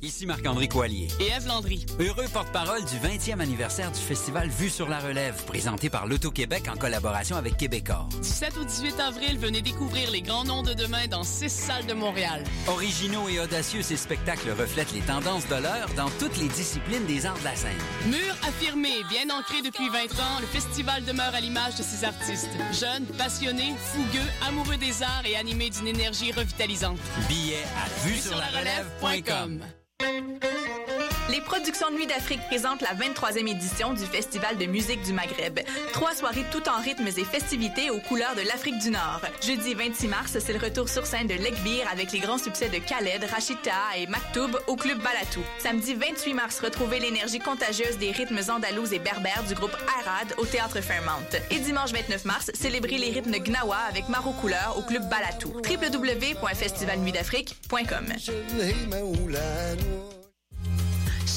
Ici Marc-André Coallier. Et Eve Landry. Heureux porte-parole du 20e anniversaire du festival Vue sur la relève, présenté par l'Auto-Québec en collaboration avec Québecor. Du 7 au 18 avril, venez découvrir les grands noms de demain dans six salles de Montréal. Originaux et audacieux, ces spectacles reflètent les tendances de l'heure dans toutes les disciplines des arts de la scène. Mur affirmé, bien ancré depuis 20 ans, le festival demeure à l'image de ses artistes. Jeunes, passionnés, fougueux, amoureux des arts et animés d'une énergie revitalisante. Billets à vue sur la relève.com. Les productions Nuit d'Afrique présentent la 23e édition du Festival de musique du Maghreb. Trois soirées tout en rythmes et festivités aux couleurs de l'Afrique du Nord. Jeudi 26 mars, c'est le retour sur scène de Lekbir avec les grands succès de Khaled, Rachita et Maktoub au Club Balatou. Samedi 28 mars, retrouvez l'énergie contagieuse des rythmes andalous et berbères du groupe Arad au Théâtre Fairmount. Et dimanche 29 mars, célébrez les rythmes Gnawa avec Maro Couleur au Club Balatou. www.festivalnuitdafrique.com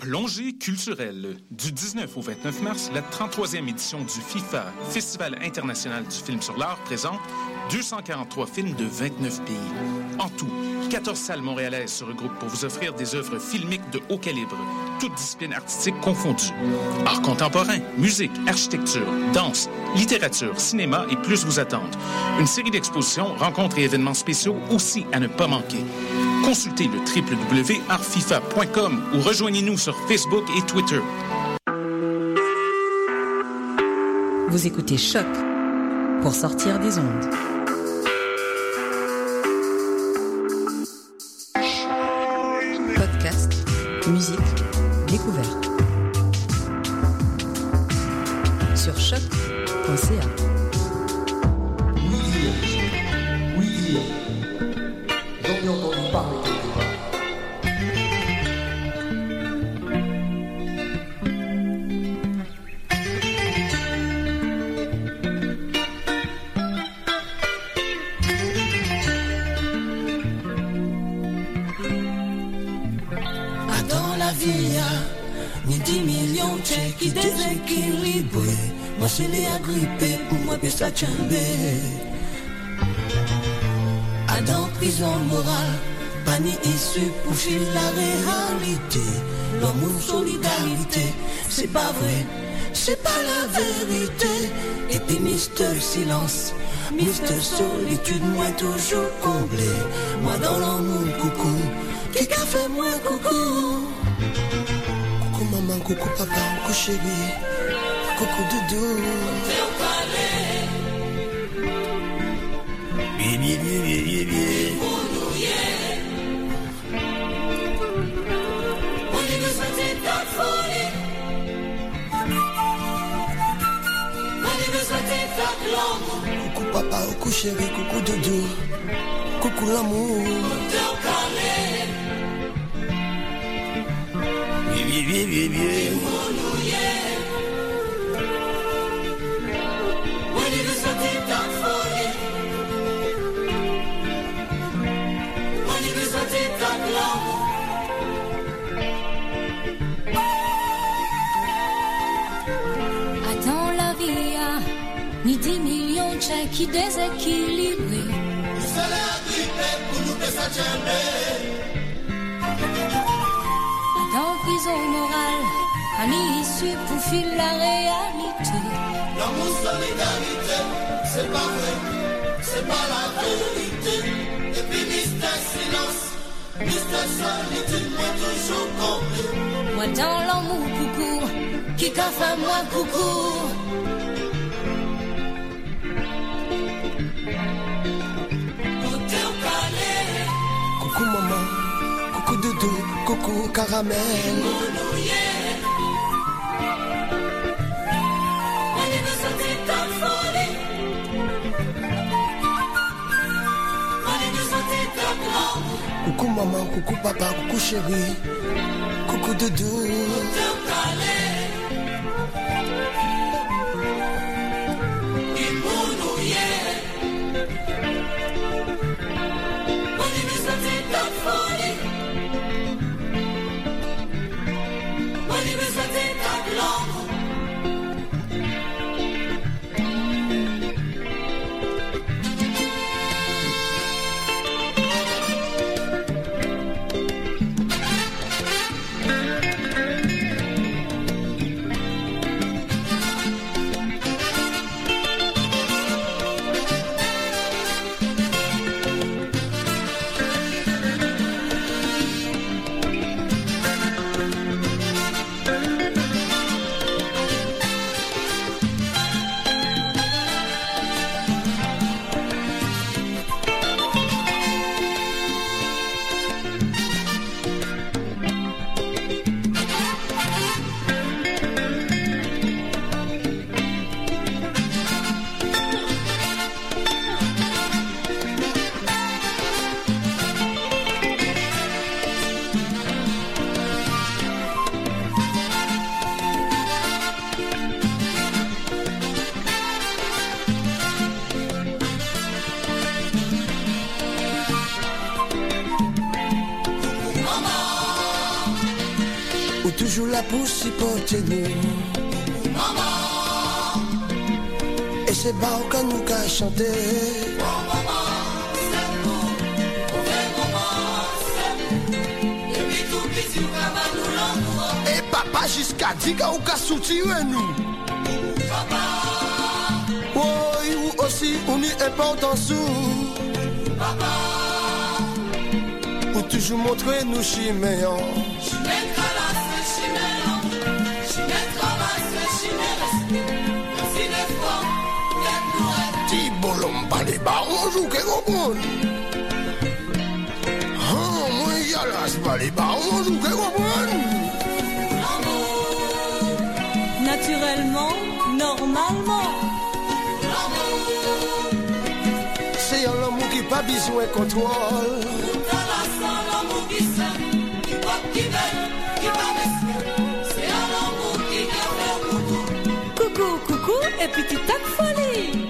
Plongée culturelle. Du 19 au 29 mars, la 33e édition du FIFA, Festival international du film sur l'art, présente 243 films de 29 pays. En tout, 14 salles montréalaises se regroupent pour vous offrir des œuvres filmiques de haut calibre, toutes disciplines artistiques confondues. Art contemporain, musique, architecture, danse, littérature, cinéma et plus vous attendent. Une série d'expositions, rencontres et événements spéciaux aussi à ne pas manquer. Consultez le www.artfifa.com ou rejoignez-nous sur Facebook et Twitter. Vous écoutez Choc pour sortir des ondes. Podcast, musique, découverte. Sur choc.ca. dans prison morale, pas ni issue pour fuir la réalité. L'amour, solidarité, c'est pas vrai, c'est pas la vérité. Et puis, Mister Silence, Mister Solitude, moi toujours comblé. Moi, dans l'amour, coucou, qui qu'a fait moi, coucou? Coucou maman, coucou papa, coucou chéri, coucou doudou. Bien, bien, bien, bien, bien. Coucou papa, coucou chéri, coucou doudou, coucou l'amour. Bien, bien, bien, bien. Déséquilibrés. Dans prison morale, un issue pour filer la réalité. L'amour, solidarité, c'est pas vrai, c'est pas la vérité. Et puis, Mister Silence, Mister Solitude, moi toujours comblé. Moi dans l'amour, coucou, qui qu'a fait moi, coucou. État blanc. Coucou maman, coucou papa, coucou chéri. Coucou doudou. Ou Quand nous qu'à chanter. Et papa jusqu'à 10 ou qu'à soutirer nous. Papa. Oui, ou aussi, on est important sous. Papa. Ou toujours montrer nous chiméons. Onjou ke gopon Han, mwen yalas pa de ba onjou ke gopon Naturellement, normalement. Se yon l'amou ki pa bizwen kontrol Coucou, coucou, et petit tac folie. Woy,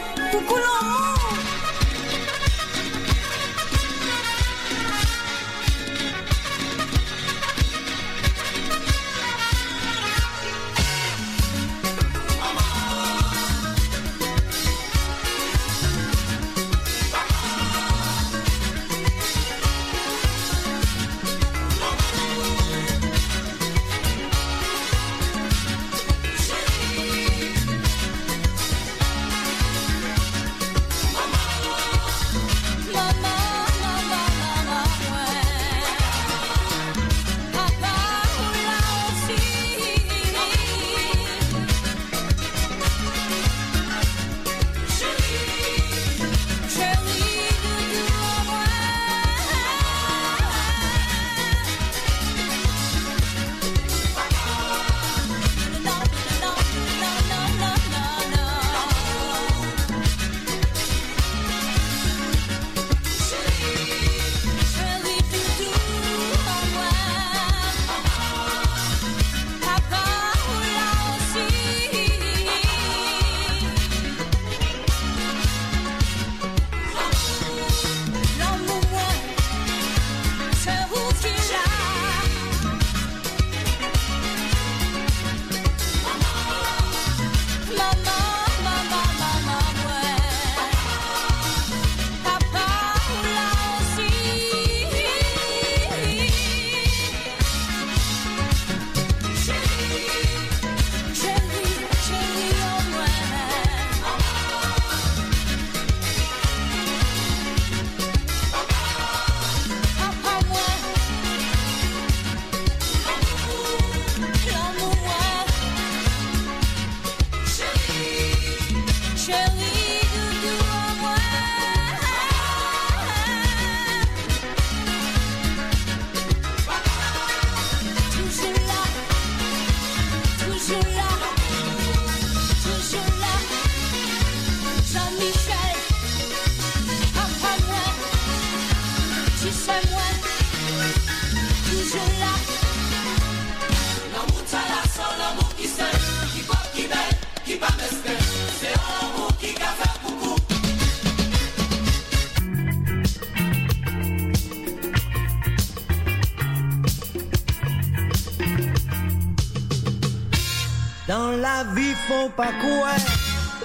faut pas croire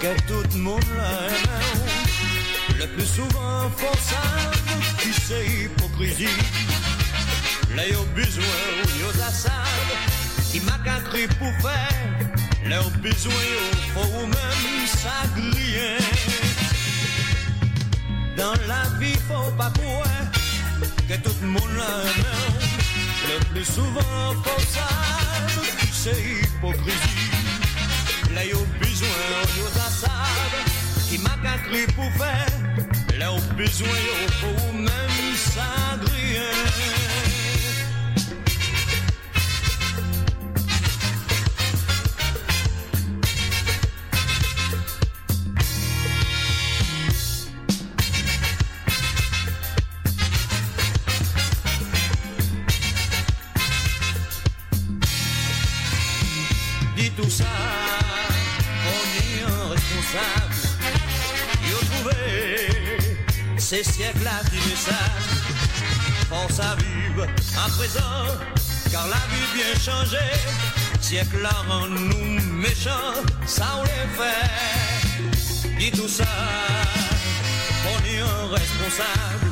que tout le monde l'aime. Le plus souvent, faut savoir qui c'est hypocrisie. Là, y'a besoin ou y'a assad, qui m'a qu'à cru pour faire. Là, y'a besoin ou faut même s'agrier. Dans la vie, faut pas croire que tout le monde l'aime. Le plus souvent, faut savoir c'est hypocrisie. Là, y'a besoin ou y'a assad, qui m'a qu'à cru pour faire. Là, y'a besoin ou faut même dit ces siècles-là qui le savent. Force à vivre à présent, car la vie bien changé. Siècle-là rend nous méchants, ça on les fait. Dit tout ça, on est un responsable.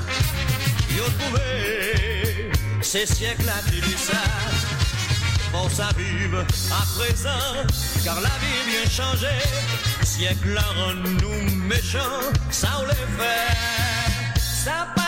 A trouvé ces siècles-là qui le savent force à vivre à présent, car la vie bien changé. Siècle rend nous méchants, ça on les fait. Ça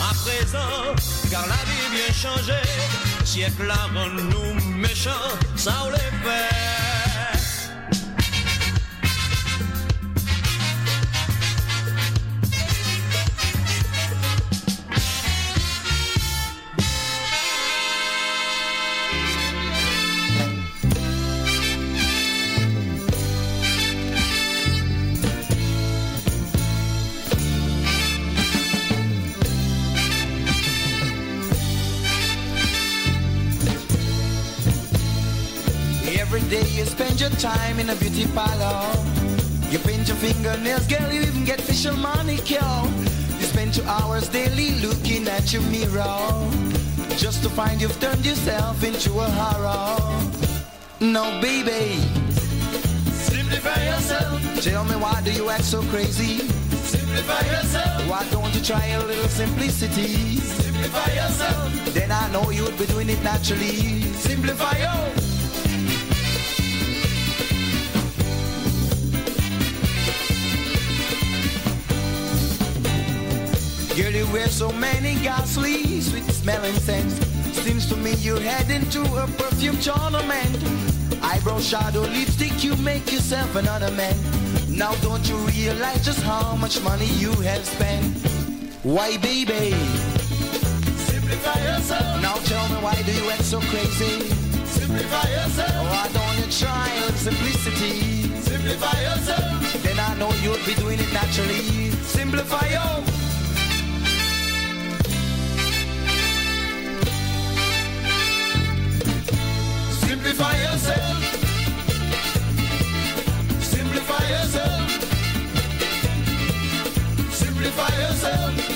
à présent, car la vie bien changé. Siècle rend nous méchants, ça on les in a beauty parlor. You paint your fingernails, girl, you even get facial manicure. You spend two hours daily looking at your mirror. Just to find you've turned yourself into a horror. No, baby. Simplify yourself. Tell me why do you act so crazy? Simplify yourself. Why don't you try a little simplicity? Simplify yourself. Then I know you'd be doing it naturally. Simplify yourself. Girl, you wear so many ghastly, sweet smelling scents. Seems to me you're heading to a perfume tournament. Eyebrow shadow lipstick, you make yourself another man. Now don't you realize just how much money you have spent? Why, baby? Simplify yourself. Now tell me why do you act so crazy? Simplify yourself. Oh, why don't need trial simplicity. Simplify yourself. Then I know you'll be doing it naturally. Simplify yourself. yourself.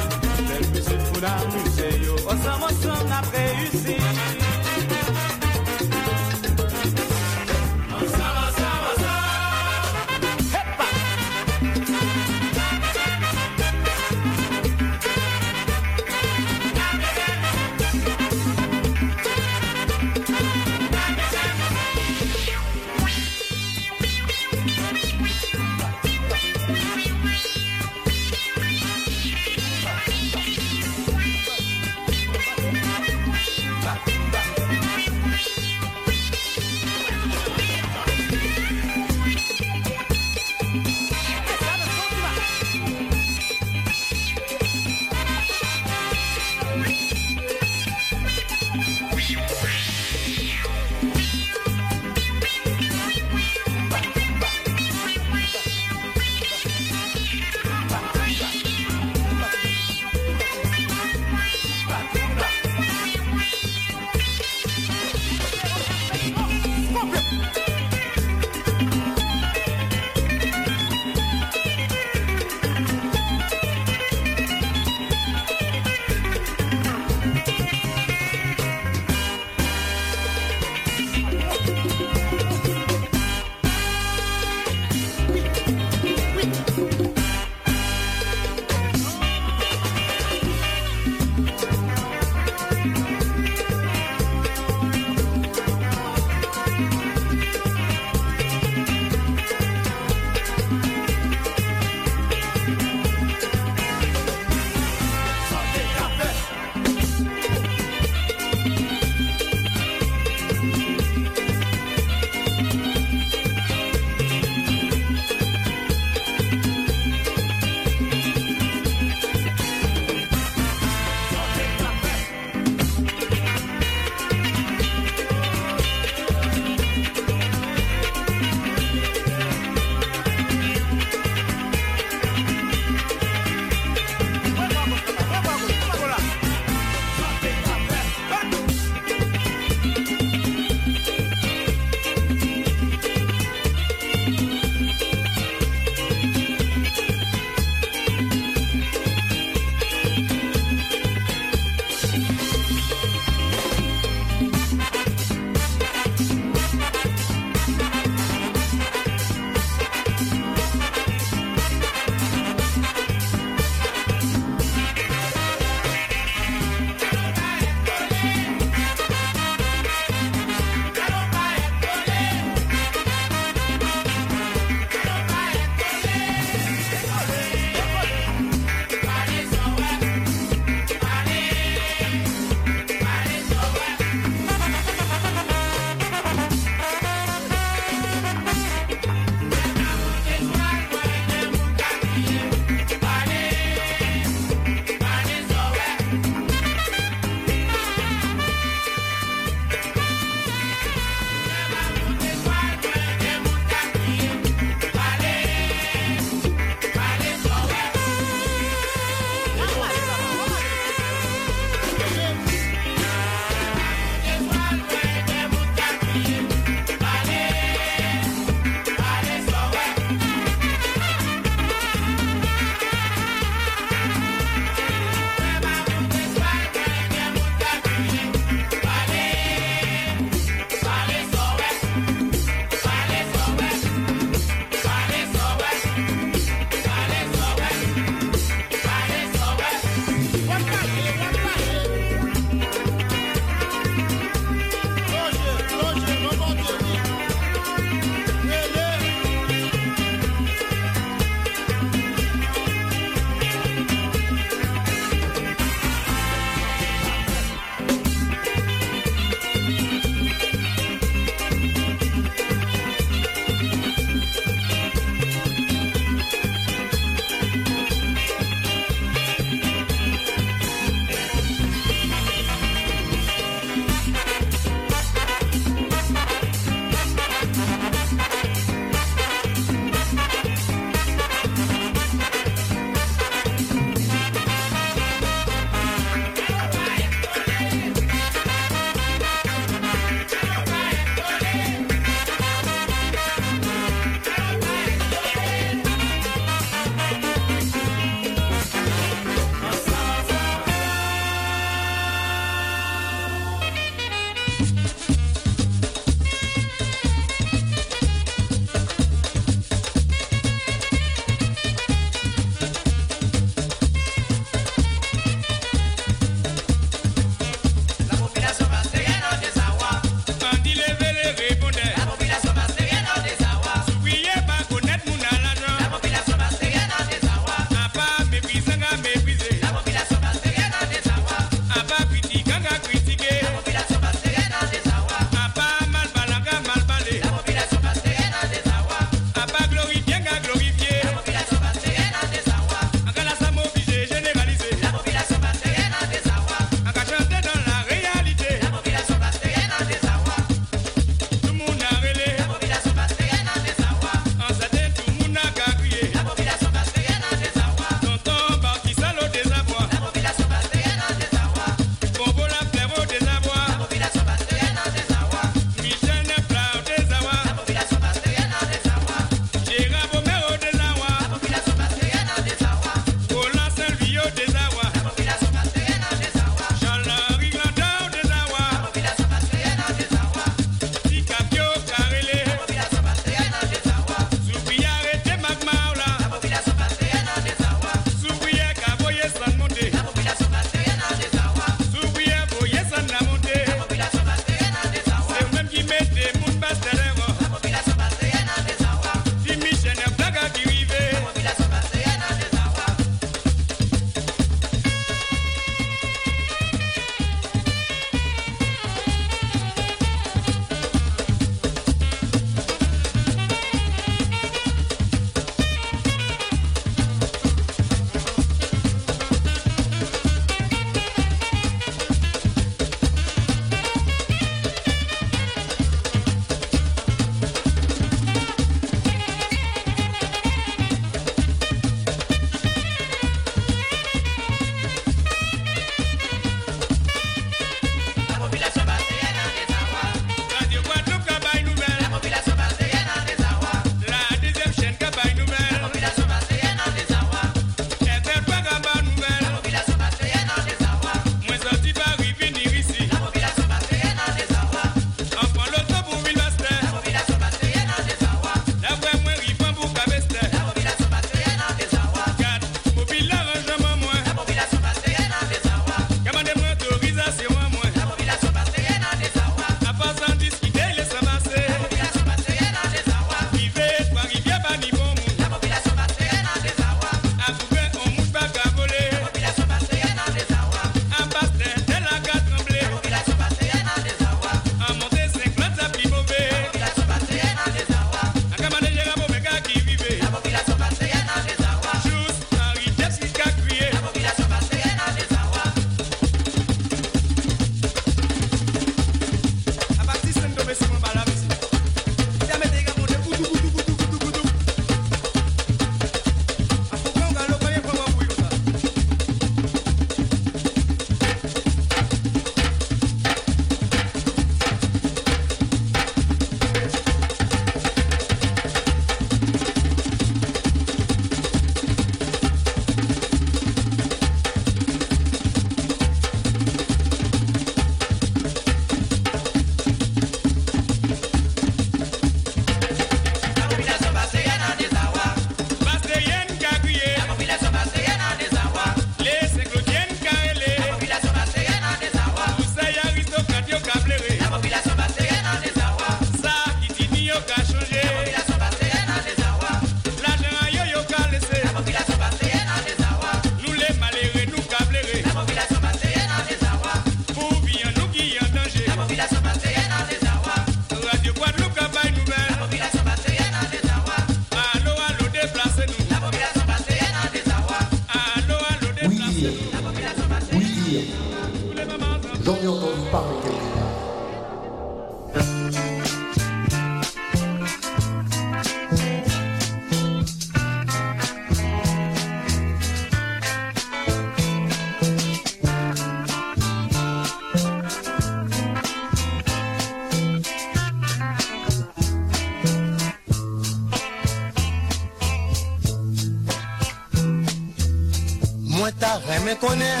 mwen konen,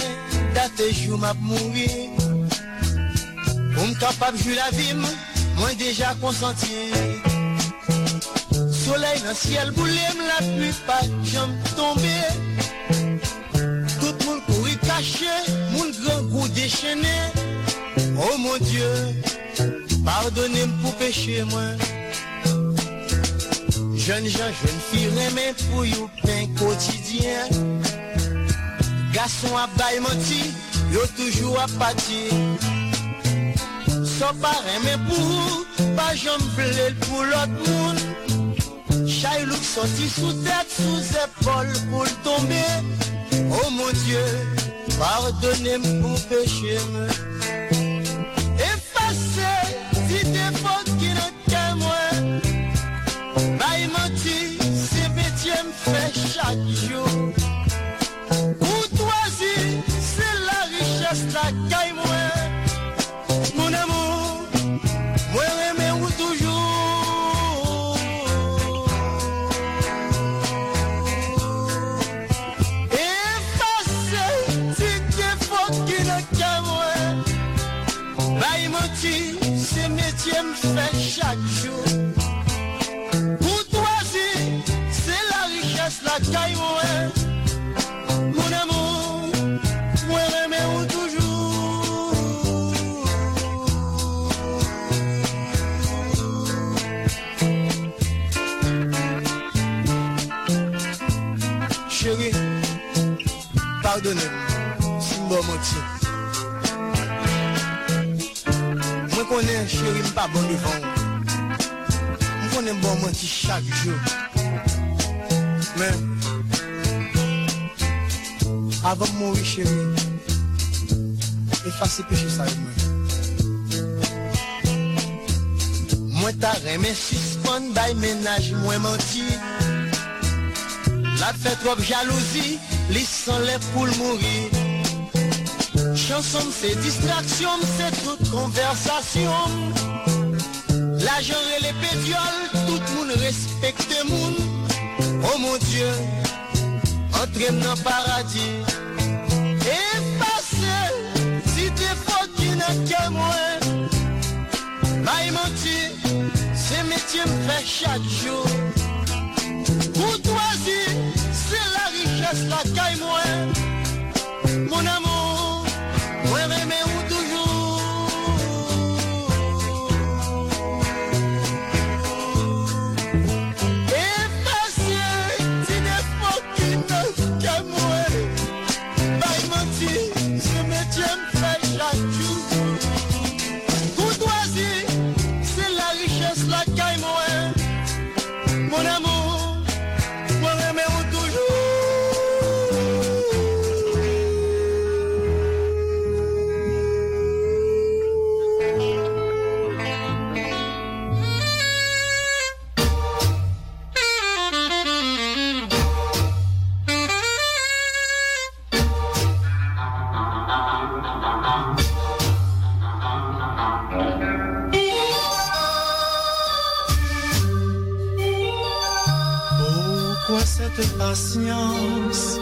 date jou map mouri. Ou m kapap jou la vim, mwen deja konsanti. Soleil nan siel boulem, la pluie pa jom tombe. Tout moun kouri kache, moun gran kou dechene. Oh mon dieu, pardonne m pou peche mwen. Jen jen jen fi remen pou yon pen kotidyen. Gason ap bay moti, yo toujou ap pati. So pa reme pou ou, pa jom vlel pou lot moun. Chay louk soti sou tet, sou zepol pou l'tombe. Oh mon dieu, pardonne m pou peche m Efase, di defot ki nan ke mwen Bay moti, se metye m fe chak jou konen chéri mpa bon devan M konen bon manti chak jo Men Avan mori chéri Efase peche sa yon men Mwen ta remen suspon bay menaj mwen manti La fe trop jalouzi Li san le pou l mori Chanson c'est distraction, c'est toute conversation. L'argent et les pédioles, tout le monde respecte moun. Oh mon Dieu, entre dans le paradis. Effacer, si t'es fort qui n'a qu'à moi. Maï menti, c'est métier me fait chaque jour. Courtoisie, c'est la richesse la caille moi. Mon amour, moi remè patience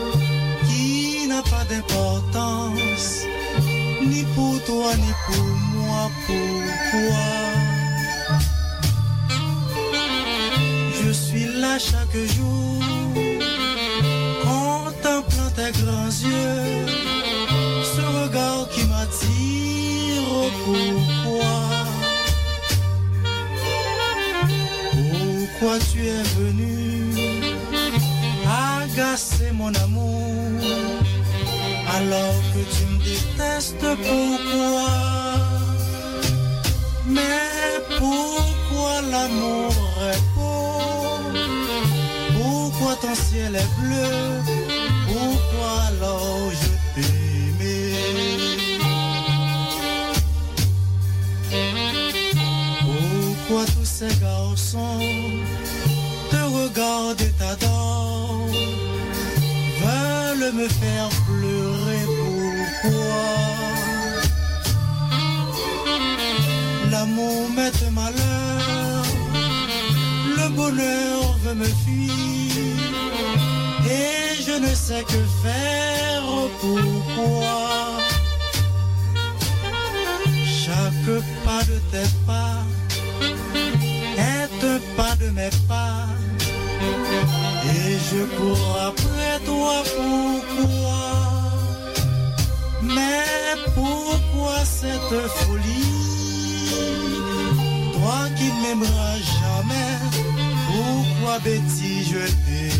qui n'a pas d'importance Ni pour toi ni pour moi, pourquoi? Je suis là chaque jour Contemplant tes grands yeux Ce regard qui m'attire, pourquoi? Pourquoi tu es venu? C'est mon amour alors que tu me détestes pourquoi? Mais pourquoi l'amour est beau? Pourquoi ton ciel est bleu? Pourquoi alors je t'aimais? Pourquoi tous ces garçons te regardent et t'adorent me faire pleurer. Pourquoi? L'amour m'est malheur, le bonheur veut me fuir et je ne sais que faire. Pourquoi? Chaque pas de tes pas est un pas de mes pas. Je cours après toi, pourquoi Mais pourquoi cette folie? Toi qui m'aimeras jamais, pourquoi Betty je t'aimais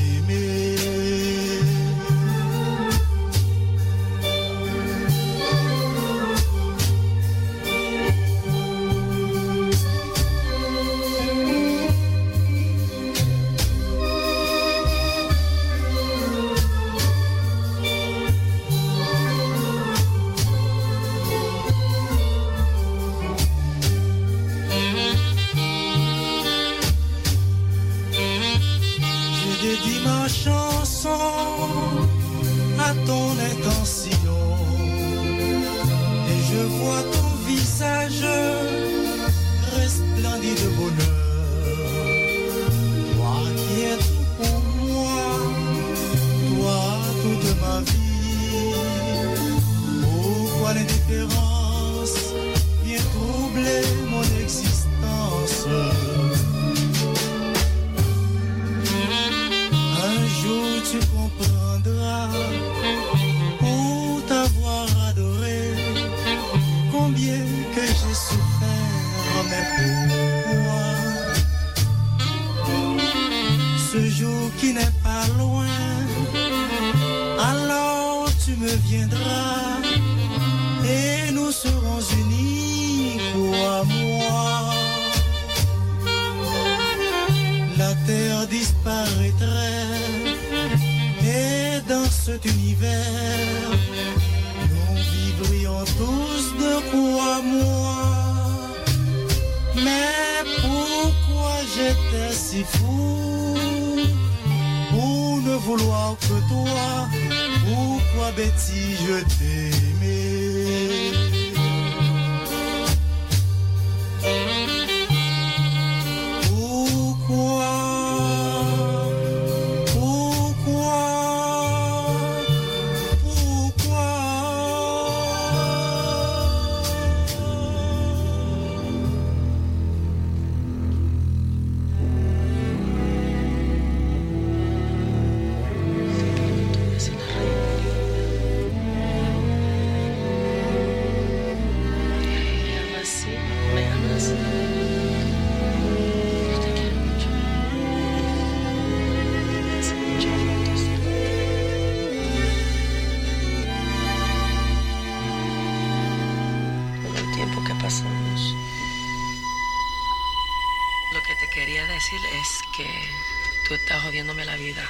visage resplendit de bonheur. Toi qui es tout pour moi, toi toute ma vie. Pourquoi l'indifférence vient troubler mon existence? Et nous serons unis, crois-moi la terre disparaîtrait et dans cet univers nous vivrions tous de quoi moi mais pourquoi j'étais si fou pour ne vouloir que toi Ou kwa beti je te es que tú estás jodiéndome la vida.